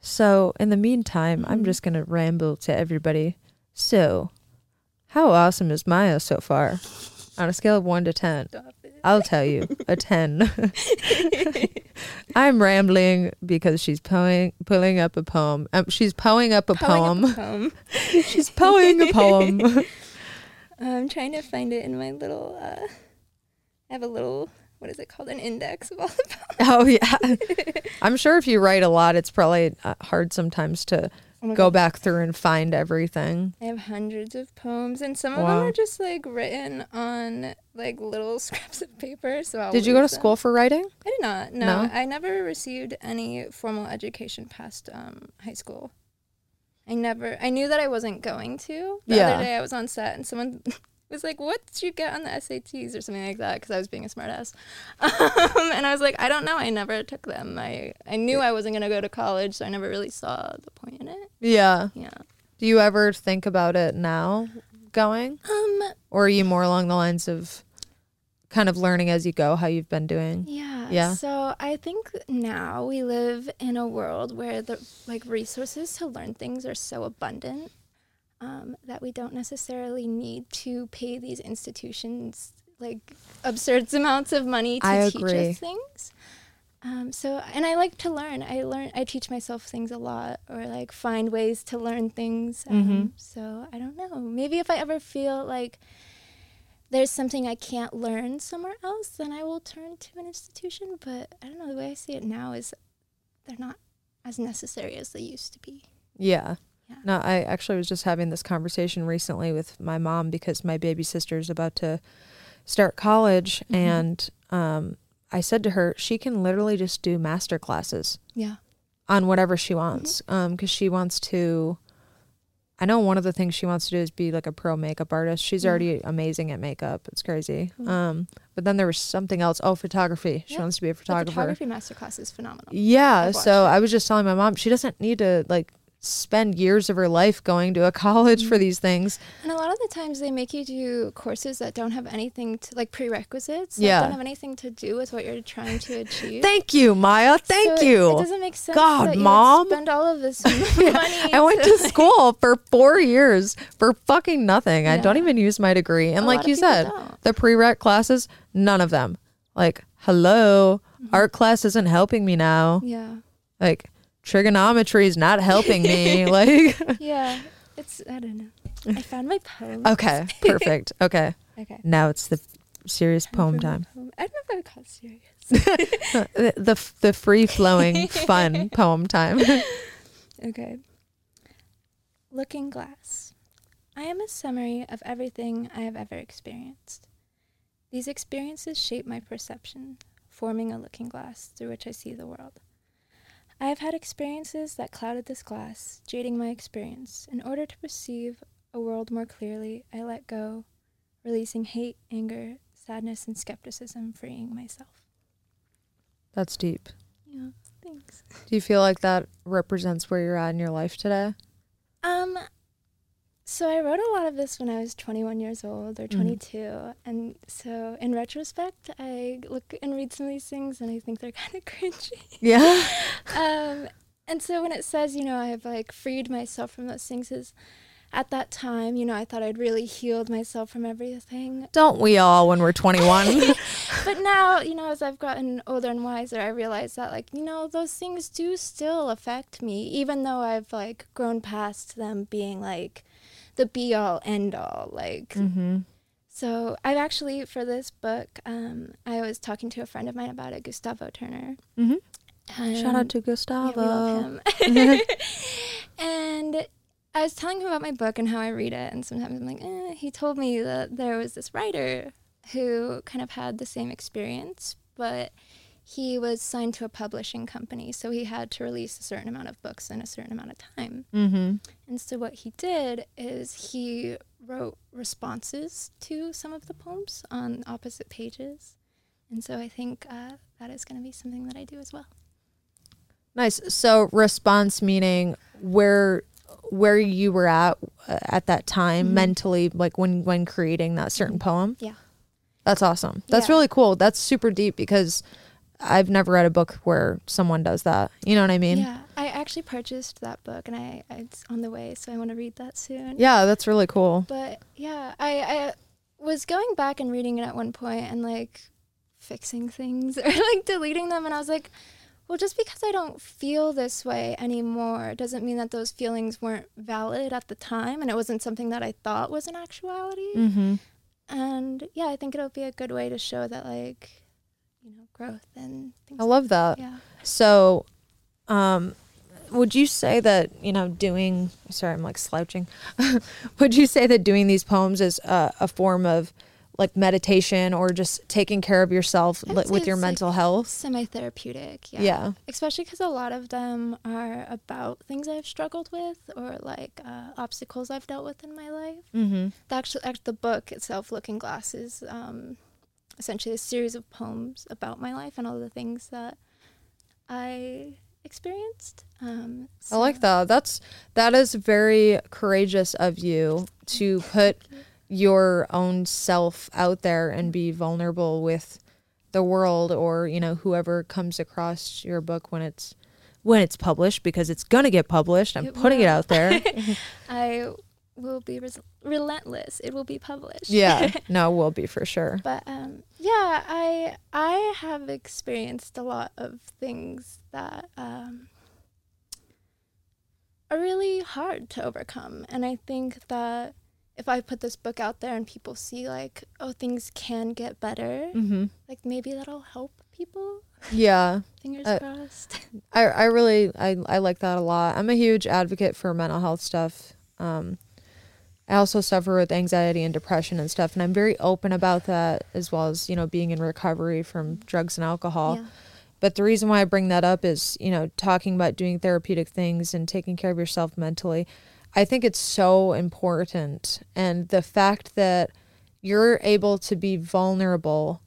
So, in the meantime, I'm Mhm. just going to ramble to everybody. So, how awesome is Maya so far? On a scale of 1 to 10, I'll tell you a 10. I'm rambling because she's poing, pulling up a poem. Um, she's poing up a poem. up a poem. she's poing a poem. I'm trying to find it in my little. Uh, I have a little. What is it called? An index of all the poems. oh yeah. I'm sure if you write a lot, it's probably uh, hard sometimes to Oh go God. back through and find everything. I have hundreds of poems, and some of Wow. them are just like written on like little scraps of paper. So I'll Did you go to them. school for writing? I did not. No, No? I never received any formal education past um, high school. I never. I knew that I wasn't going to. The Yeah. other day I was on set and someone was like, "What did you get on the SATs or something like that?" Because I was being a smartass. Um, and I was like, "I don't know. I never took them. I I knew I wasn't gonna go to college, so I never really saw the point in it. Yeah. Yeah. Do you ever think about it now going? Um. Or are you more along the lines of kind of learning as you go how you've been doing? Yeah. Yeah. So I think now we live in a world where the like resources to learn things are so abundant um, that we don't necessarily need to pay these institutions like absurd amounts of money to I teach agree. us things. Um, so and I like to learn. I learn. I teach myself things a lot, or like find ways to learn things. Um, Mhm. So I don't know. Maybe if I ever feel like there's something I can't learn somewhere else, then I will turn to an institution. But I don't know. The way I see it now is they're not as necessary as they used to be. Yeah. Yeah. No, I actually was just having this conversation recently with my mom because my baby sister's about to start college Mhm. and um I said to her she can literally just do master classes Yeah. on whatever she wants um cuz she wants to I know one of the things she wants to do is be like a pro makeup artist. She's already amazing at makeup. It's crazy. Cool. Um but then there was something else. Oh, photography. She Yeah. wants to be a The photographer. photography masterclass is phenomenal. Yeah. So. I was just telling my mom she doesn't need to like spend years of her life going to a college Mm-hmm. for these things. And a lot of the times they make you do courses that don't have anything to like prerequisites. Yeah. Don't have anything to do with what you're trying to achieve. Thank you, Maya. Thank So you. It, doesn't make sense. God, Mom. spend all of this money. I went to school for four years for fucking nothing. I don't even use my degree. And A like you said, don't. the prereq classes, none of them. Like, hello, Mm-hmm. art class isn't helping me now. Yeah. Like, trigonometry is not helping me. like, Yeah. It's I don't know. I found my poem. okay, perfect. Okay, Okay. now it's the serious poem Time time. for my poem. I don't know if I would call it serious. the the, the free flowing fun poem time. Okay. Looking glass. I am a summary of everything I have ever experienced. These experiences shape my perception, forming a looking glass through which I see the world. I have had experiences that clouded this glass, jading my experience. In order to perceive a world more clearly, I let go, releasing hate, anger, sadness, and skepticism, freeing myself. That's deep. Yeah, thanks. Do you feel like that represents where you're at in your life today? Um, so I wrote a lot of this when I was 21 years old or Mhm. 22, and so in retrospect, I look and read some of these things, and I think they're kind of cringy. Yeah. um, and so when it says, you know, I have like freed myself from those things, is at that time, you know, I thought I'd really healed myself from everything. Don't we all when we're 21? But now, you know, as I've gotten older and wiser, I realize that, like, you know, those things do still affect me, even though I've, like, grown past them being, like, the be all end all. Like, mm-hmm. so I've actually, for this book, um, I was talking to a friend of mine about it, Gustavo Turner. Mm-hmm. Shout out to yeah, Gustavo. him. and I was telling him about my book and how I read it, and sometimes I'm like, eh. he told me that there was this writer who kind of had the same experience, but he was signed to a publishing company, so he had to release a certain amount of books in a certain amount of time. Mm-hmm. And so what he did is he wrote responses to some of the poems on opposite pages. And so I think uh, that is going to be something that I do as well. Nice. So response meaning where where you were at uh, at that time Mhm. mentally, like when when creating that certain poem. Yeah. That's awesome. That's Yeah. really cool. That's super deep because I've never read a book where someone does that. You know what I mean? yeah, I actually purchased that book, and I it's on the way, so I want to read that soon. Yeah, that's really cool. But yeah, I I was going back and reading it at one point, and like fixing things or like deleting them and I was like, well, just because I don't feel this way anymore doesn't mean that those feelings weren't valid at the time and it wasn't something that I thought was an actuality. Mm-hmm. And yeah, I think it'll be a good way to show that like, you know, growth and things I love that. yeah. So, um, would you say that you know doing? Sorry, I'm like slouching. would you say that doing these poems is a, a form of like meditation or just taking care of yourself li- with your it's, like, mental health? Semi-therapeutic, yeah. Yeah. Especially because a lot of them are about things I've struggled with or like uh, obstacles I've dealt with in my life. Mm-hmm. The actual, act the book itself, Looking Glass, is um, essentially a series of poems about my life and all the things that I experienced. Um, I like that. That's that is very courageous of you to put your own self out there and be vulnerable with the world or you know whoever comes across your book when it's when it's published because it's gonna get published. I'm It putting it out there. I will be res- relentless. It will be published. yeah, no, will be for sure. but um, yeah, I I have experienced a lot of things that um, are really hard to overcome, and I think that if I put this book out there and people see like, oh, things can get better, Mm-hmm. like maybe that'll help people. Yeah, Fingers Uh, crossed. I I really I I like that a lot. I'm a huge advocate for mental health stuff. Um, I also suffer with anxiety and depression and stuff, and I'm very open about that as well as you know being in recovery from drugs and alcohol. Yeah. But the reason why I bring that up is you know talking about doing therapeutic things and taking care of yourself mentally. I think it's so important, and the fact that you're able to be vulnerable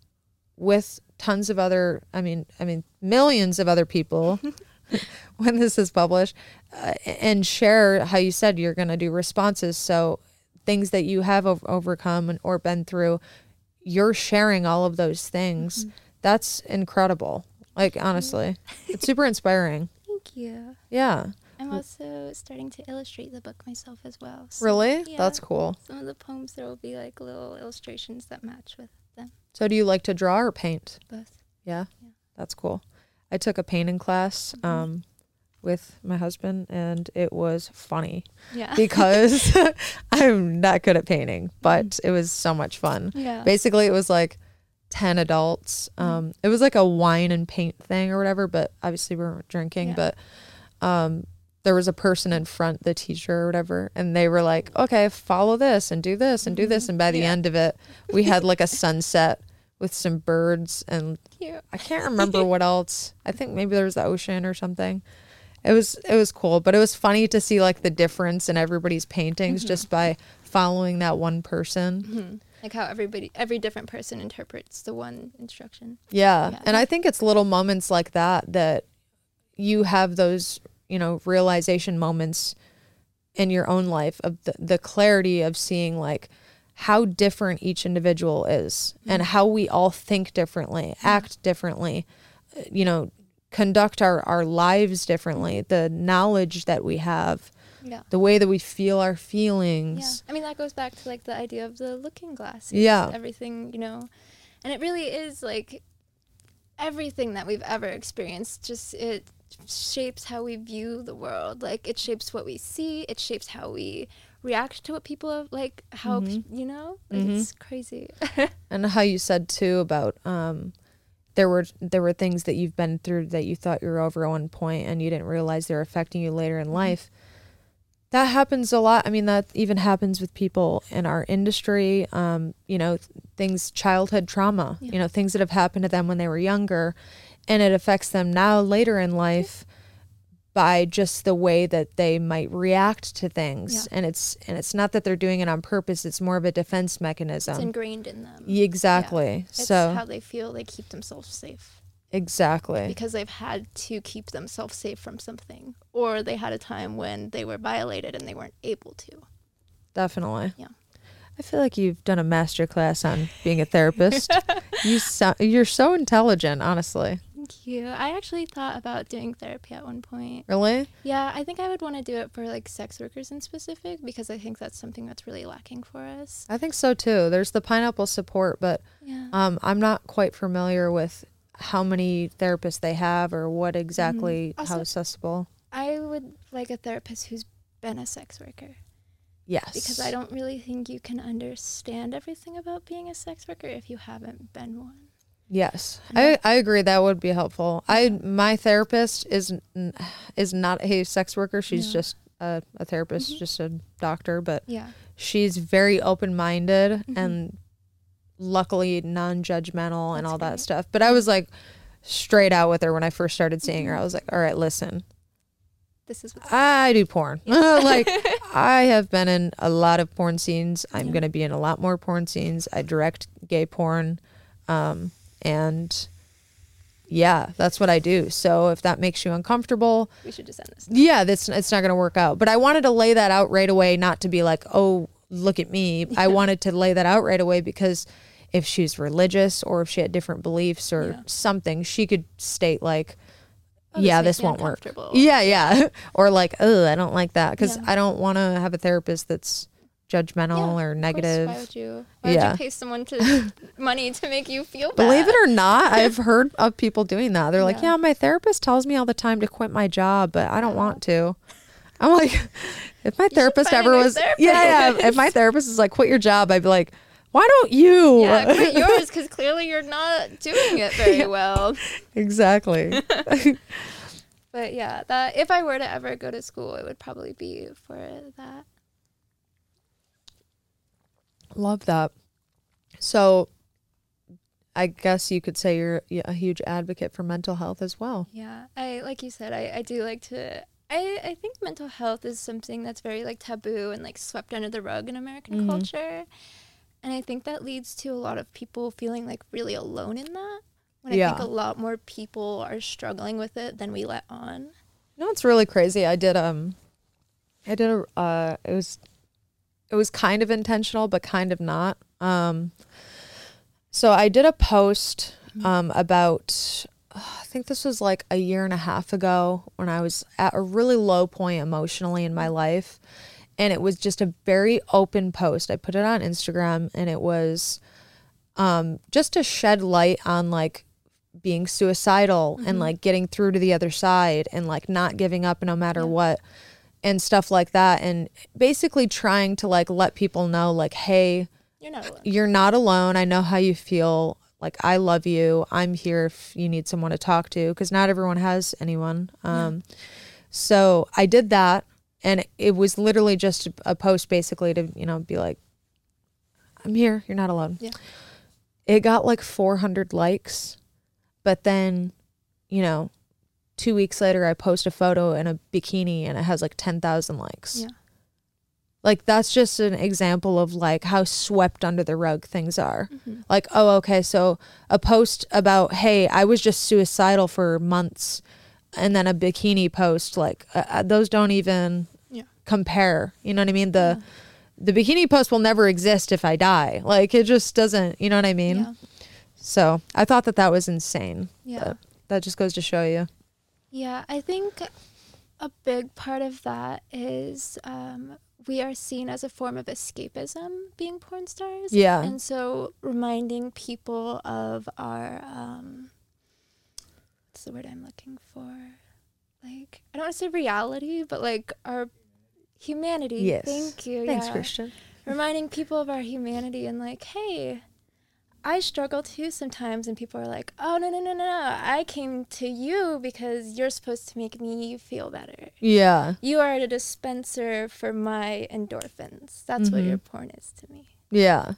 with tons of other i mean i mean millions of other people when this is published uh, and share how you said you're going to do responses so things that you have ov- overcome and- or been through you're sharing all of those things that's incredible like honestly it's super inspiring Thank you. yeah I'm also starting to illustrate the book myself as well. so, really yeah. that's cool Some of the poems there will be like little illustrations that match with them so do you like to draw or paint both. Yeah, Yeah. that's cool. I took a painting class Mhm. um, with my husband, and it was funny Yeah. because I'm not good at painting, but it was so much fun. yeah. Basically, it was like 10 adults. Um, it was like a wine and paint thing or whatever, but obviously we weren't drinking. Yeah. But um, there was a person in front, the teacher or whatever, and they were like, okay, follow this and do this and do this. And by the Mm-hmm. Yeah. end of it, we had like a sunset with some birds and Cute. I can't remember what else. I think maybe there was the ocean or something. It was it was cool, but it was funny to see like the difference in everybody's paintings just by following that one person. hmm Like how everybody, every different person interprets the one instruction. Yeah. Yeah. And I think it's little moments like that that you have those, you know, realization moments in your own life of the, the clarity of seeing like how different each individual is and how we all think differently, act differently, uh, you know, conduct our, our lives differently, the knowledge that we have, Yeah. the way that we feel our Yeah. feelings. I mean, that goes back to like the idea of the looking glass. Yeah. Everything, you know, and it really is like everything that we've ever experienced, just it shapes how we view the world. Like it shapes what we see, it shapes how we react to what people have, like how, pe- you know, like Mhm. it's crazy. and how you said too about um there were there were things that you've been through that you thought you were over at one point and you didn't realize they're affecting you later in life. That happens a lot. I mean that even happens with people in our industry um you know things childhood trauma Yeah. you know things that have happened to them when they were younger and it affects them now later in life by just the way that they might react to things Yeah. and it's and it's not that they're doing it on purpose it's more of a defense mechanism it's ingrained in them. Yeah, Exactly. It's so how they feel they keep themselves safe exactly. because they've had to keep themselves safe from something, or they had a time when they were violated and they weren't able to. Definitely. Yeah. I feel like you've done a master class on being a therapist. you so, you're so intelligent, honestly. Thank you. I actually thought about doing therapy at one point. Really? Yeah, I think I would want to do it for like sex workers in specific because I think that's something that's really lacking for us. I think so too. There's the pineapple support, but Yeah. um, I'm not quite familiar with how many therapists they have or what exactly how Also- accessible. I would like a therapist who's been a sex worker Yes. because I don't really think you can understand everything about being a sex worker if you haven't been one. Yes, I, I agree. That would be helpful. I my therapist is is not a sex worker. She's Yeah. just a, a therapist, Mhm. just a doctor. But Yeah. she's very open minded Mhm. and luckily non judgmental and all that stuff. But I was like straight out with her when I first started seeing her. I was like, all right, listen, This is I do porn. like I have been in a lot of porn scenes. I'm Yeah. going to be in a lot more porn scenes. I direct gay porn. Um, and yeah, that's what I do. So if that makes you uncomfortable, we should just end this. yeah, that's it's not going to work out. But I wanted to lay that out right away, not to be like, "Oh, look at me." I wanted to lay that out right away because if she's religious or if she had different beliefs or Yeah. something, she could state like, Oh, this "Yeah, this won't work." Yeah, yeah, or like, "Oh, I don't like that," because Yeah. I don't want to have a therapist that's judgmental Yeah, or Of course, negative. Why would you? Why would you pay someone to money to make you feel bad? Believe it or not, I've heard of people doing that. They're like, Yeah. "Yeah, my therapist tells me all the time to quit my job, but I don't want to." I'm like, if my therapist ever was, yeah, yeah, if my therapist is like, "Quit your job," I'd be like, "Why don't you?" Yeah, quit yours because clearly you're not doing it very well. exactly. But yeah, that if I were to ever go to school, it would probably be for that. Love that. So, I guess you could say you're a huge advocate for mental health as well. Yeah, I like you said, I, I do like to. I, I think mental health is something that's very like taboo and like swept under the rug in American Mhm. culture, and I think that leads to a lot of people feeling like really alone in that. When I think a lot more people are struggling with it than we let on. You know, it's really crazy. I did um, I did a uh, it was, it was kind of intentional, but kind of not. Um, so I did a post um about, I think this was like a year and a half ago when I was at a really low point emotionally in my life, and it was just a very open post. I put it on Instagram, and it was, um, just to shed light on like being suicidal and like getting through to the other side and like not giving up no matter Yeah. what and stuff like that and basically trying to like let people know like hey You're not alone. you're not alone. I know how you feel. Like i love you. I'm here if you need someone to talk to because not everyone has anyone. Um so i did that and it was literally just a post basically to you know be like i'm here. You're not alone. Yeah. it got like 400 likes but then you know two weeks later i post a photo in a bikini and it has like 10000 likes Yeah. like that's just an example of like how swept under the rug things are Mhm. like oh okay so a post about hey i was just suicidal for months and then a bikini post like uh, uh, those don't even Yeah. compare you know what i mean the the bikini post will never exist if i die like it just doesn't you know what i mean Yeah. so i thought that that was insane Yeah. that just goes to show you Yeah, I think a big part of that is um, we are seen as a form of escapism being porn stars. Yeah. And so reminding people of our, um, what's the word I'm looking for? Like, I don't want to say reality, but like our humanity. Yes. Thank you. thanks yeah. christian reminding people of our humanity and like, hey, I struggle too sometimes, and people are like, oh no no no no no, I came to you because you're supposed to make me feel better. yeah You are the dispenser for my endorphins. That's what Mhm. your porn is to me. Yeah.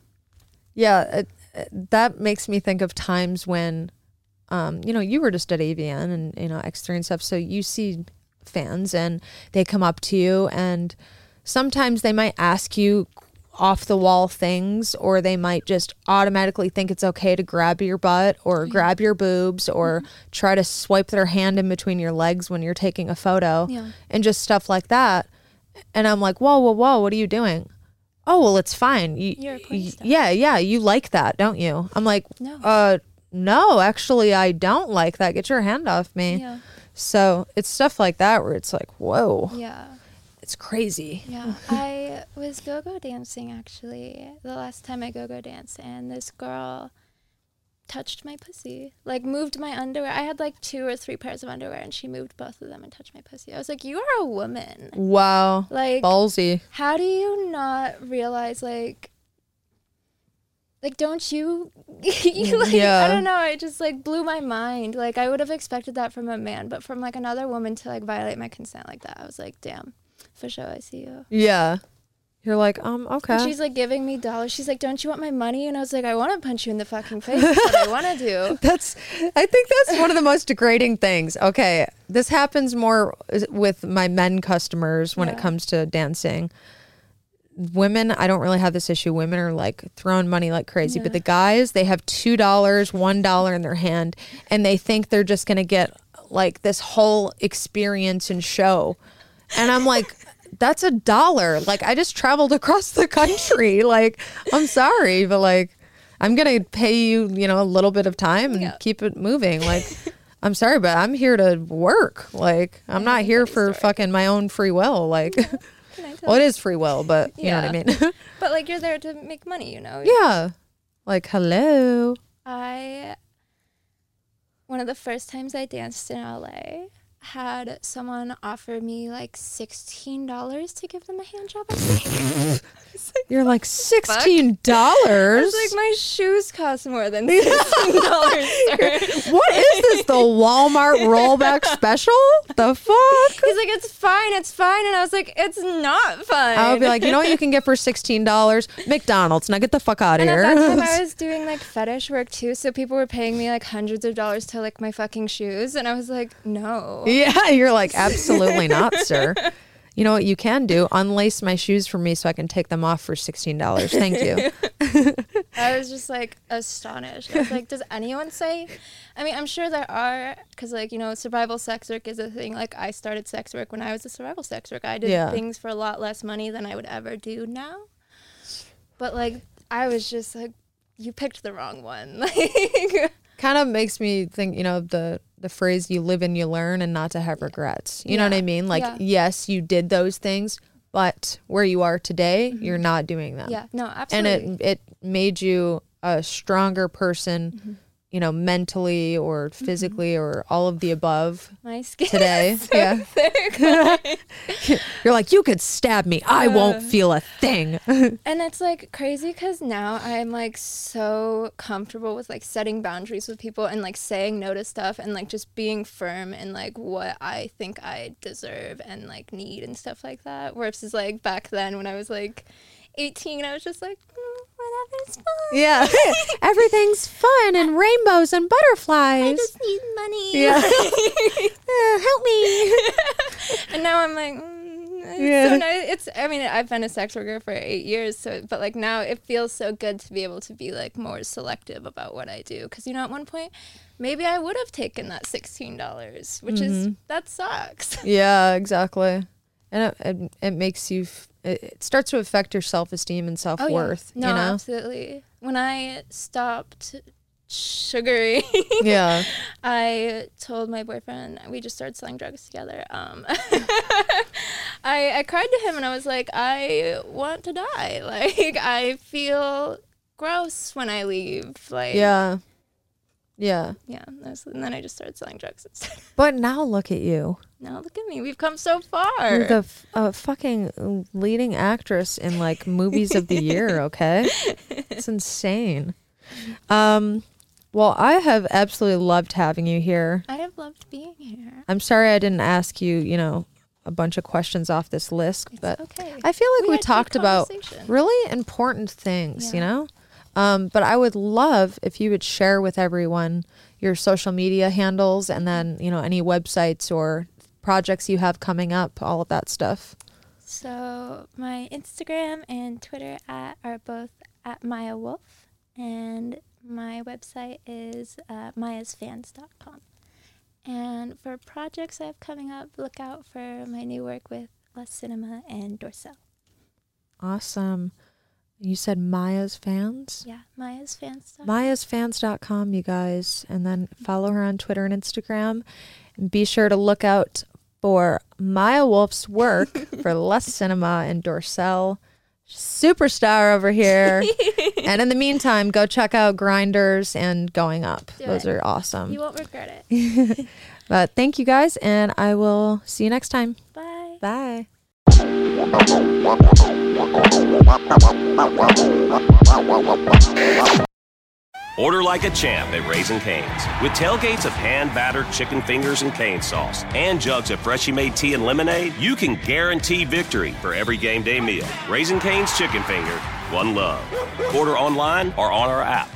Yeah. It, it- that makes me think of times when, um, you know, you were just at AVN and, you know, X3 and stuff. So you see fans and they come up to you and sometimes they might ask you off the wall things or they might just automatically think it's okay to grab your butt or grab your boobs or try to swipe their hand in between your legs when you're taking a photo Yeah. and just stuff like that. And I'm like, whoa, whoa, whoa, what are you doing? Oh, well, it's fine. You, You're a porn y- star. yeah, yeah, you like that, don't you? I'm like, No. uh, no, actually, I don't like that. Get your hand off me. Yeah. So it's stuff like that where it's like, whoa, Yeah. It's crazy. Yeah. I was go go dancing actually the last time I go go danced, and this girl touched my pussy. Like moved my underwear. I had like two or three pairs of underwear, and she moved both of them and touched my pussy. I was like, "You are a woman. Wow. Like, Ballsy. how do you not realize like?" Like, don't you? you mm, like, Yeah. I don't know. It just like blew my mind. Like, I would have expected that from a man, but from like another woman to like violate my consent like that, I was like, damn, for sure, I see you. Yeah. You're like, um, okay. And she's like giving me dollars. She's like, "Don't you want my money?" And I was like, "I want to punch you in the fucking face. That's what I want to do." That's, I think that's one of the most degrading things. Okay. This happens more with my men customers when it comes to dancing. Women, I don't really have this issue. Women are like throwing money like crazy, but the guys, they have $2, $1 in their hand, and they think they're just going to get like this whole experience and show. And I'm like, that's a dollar. Like, I just traveled across the country. like, I'm sorry, but like, I'm going to pay you, you know, a little bit of time and Yeah. keep it moving. Like, I'm sorry, but I'm here to work. Like, I'm not here for fucking my own free will. Like, tell well, it is free will, but you know what I mean? But like, you're there to make money, you know. yeah. Like, hello. I one of the first times I danced in LA had someone offer me like sixteen dollars to give them a hand job. I was like, You're like $16. I was like, my shoes cost more than sixteen dollars. what is this? The Walmart rollback special? The fuck? He's like, it's fine, it's fine, and I was like, it's not fine. I would be like, you know what you can get for $16? McDonald's. Now get the fuck out of And here. at that time, I was doing like fetish work too, so people were paying me like hundreds of dollars to lick my fucking shoes, and I was like, no. Yeah, you're like, absolutely not, sir. You know what you can do? Unlace my shoes for me so I can take them off for $16. Thank you. I was just like astonished. I was like, does anyone say? I mean, I'm sure there are, because like you know, survival sex work is a thing. Like I started sex work when I was a survival sex work. I did Yeah. things for a lot less money than I would ever do now. But like, I was just like, you picked the wrong one. Like, kind of makes me think, you know, the the phrase you live and you learn and not to have regrets. You know what I mean? Like, Yeah. yes, you did those things, but where you are today, you're not doing them. Mm-hmm. yeah, no, absolutely. And it it made you a stronger person, Mm-hmm. You know, mentally or physically or all of the above my skin today. so yeah. You're like, you could stab me. I won't Uh. feel a thing. And it's like crazy because now I'm like so comfortable with like setting boundaries with people and like saying no to stuff and like just being firm in like what I think I deserve and like need and stuff like that. Versus like back then when I was like 18, I was just like, mm, whatever's fun. yeah. Everything's fun and rainbows and butterflies. I just need money. Yeah. Uh, help me. and now I'm like, mm, it's Yeah. so nice. It's. I mean, I've been a sex worker for eight years, so but like now it feels so good to be able to be like more selective about what I do. Because you know, at one point, maybe I would have taken that sixteen dollars, which is that sucks. Yeah, exactly. And it, it, it makes you, f- it, starts to affect your self esteem and self worth, Oh, yeah. No, you know? absolutely. When I stopped sugaring, Yeah. I told my boyfriend we just started selling drugs together. Um, I I cried to him and I was like, I want to die. Like I feel gross when I leave. Like Yeah. Yeah. yeah. that's- And then I just started selling drugs instead. But now look at you. now look at me, we've come so far. You're the f- uh, fucking leading actress in like movies of the year, okay? It's insane. Um, well, I have absolutely loved having you here. I'd have loved being here. I'm sorry I didn't ask you, you know, a bunch of questions off this list, It's but okay. I feel like We we, had good talked about conversation. really important things, you Yeah. know? Um, but I would love if you would share with everyone your social media handles and then, you know, any websites or projects you have coming up, all of that stuff. So my Instagram and Twitter at are both at Maya Woulfe, and my website is uh, mayasfans.com. And for projects I have coming up, look out for my new work with Lust Cinema and Dorcel. Awesome. You said Maya's fans? Yeah, Maya's fans stuff. mayasfans.com, you guys. And then follow her on Twitter and Instagram. And be sure to look out for Maya Woulfe's work for Lust Cinema and Dorcel. Superstar over here. and in the meantime, go check out Grinders and Going Up. Do Those it. are awesome. you won't regret it. But thank you guys, and I will see you next time. Bye. Bye. Order like a champ at Raising Cane's. With tailgates of hand battered chicken fingers and cane sauce and jugs of freshly made tea and lemonade, you can guarantee victory for every game day meal. Raising Cane's Chicken Finger, one love. Order online or on our app.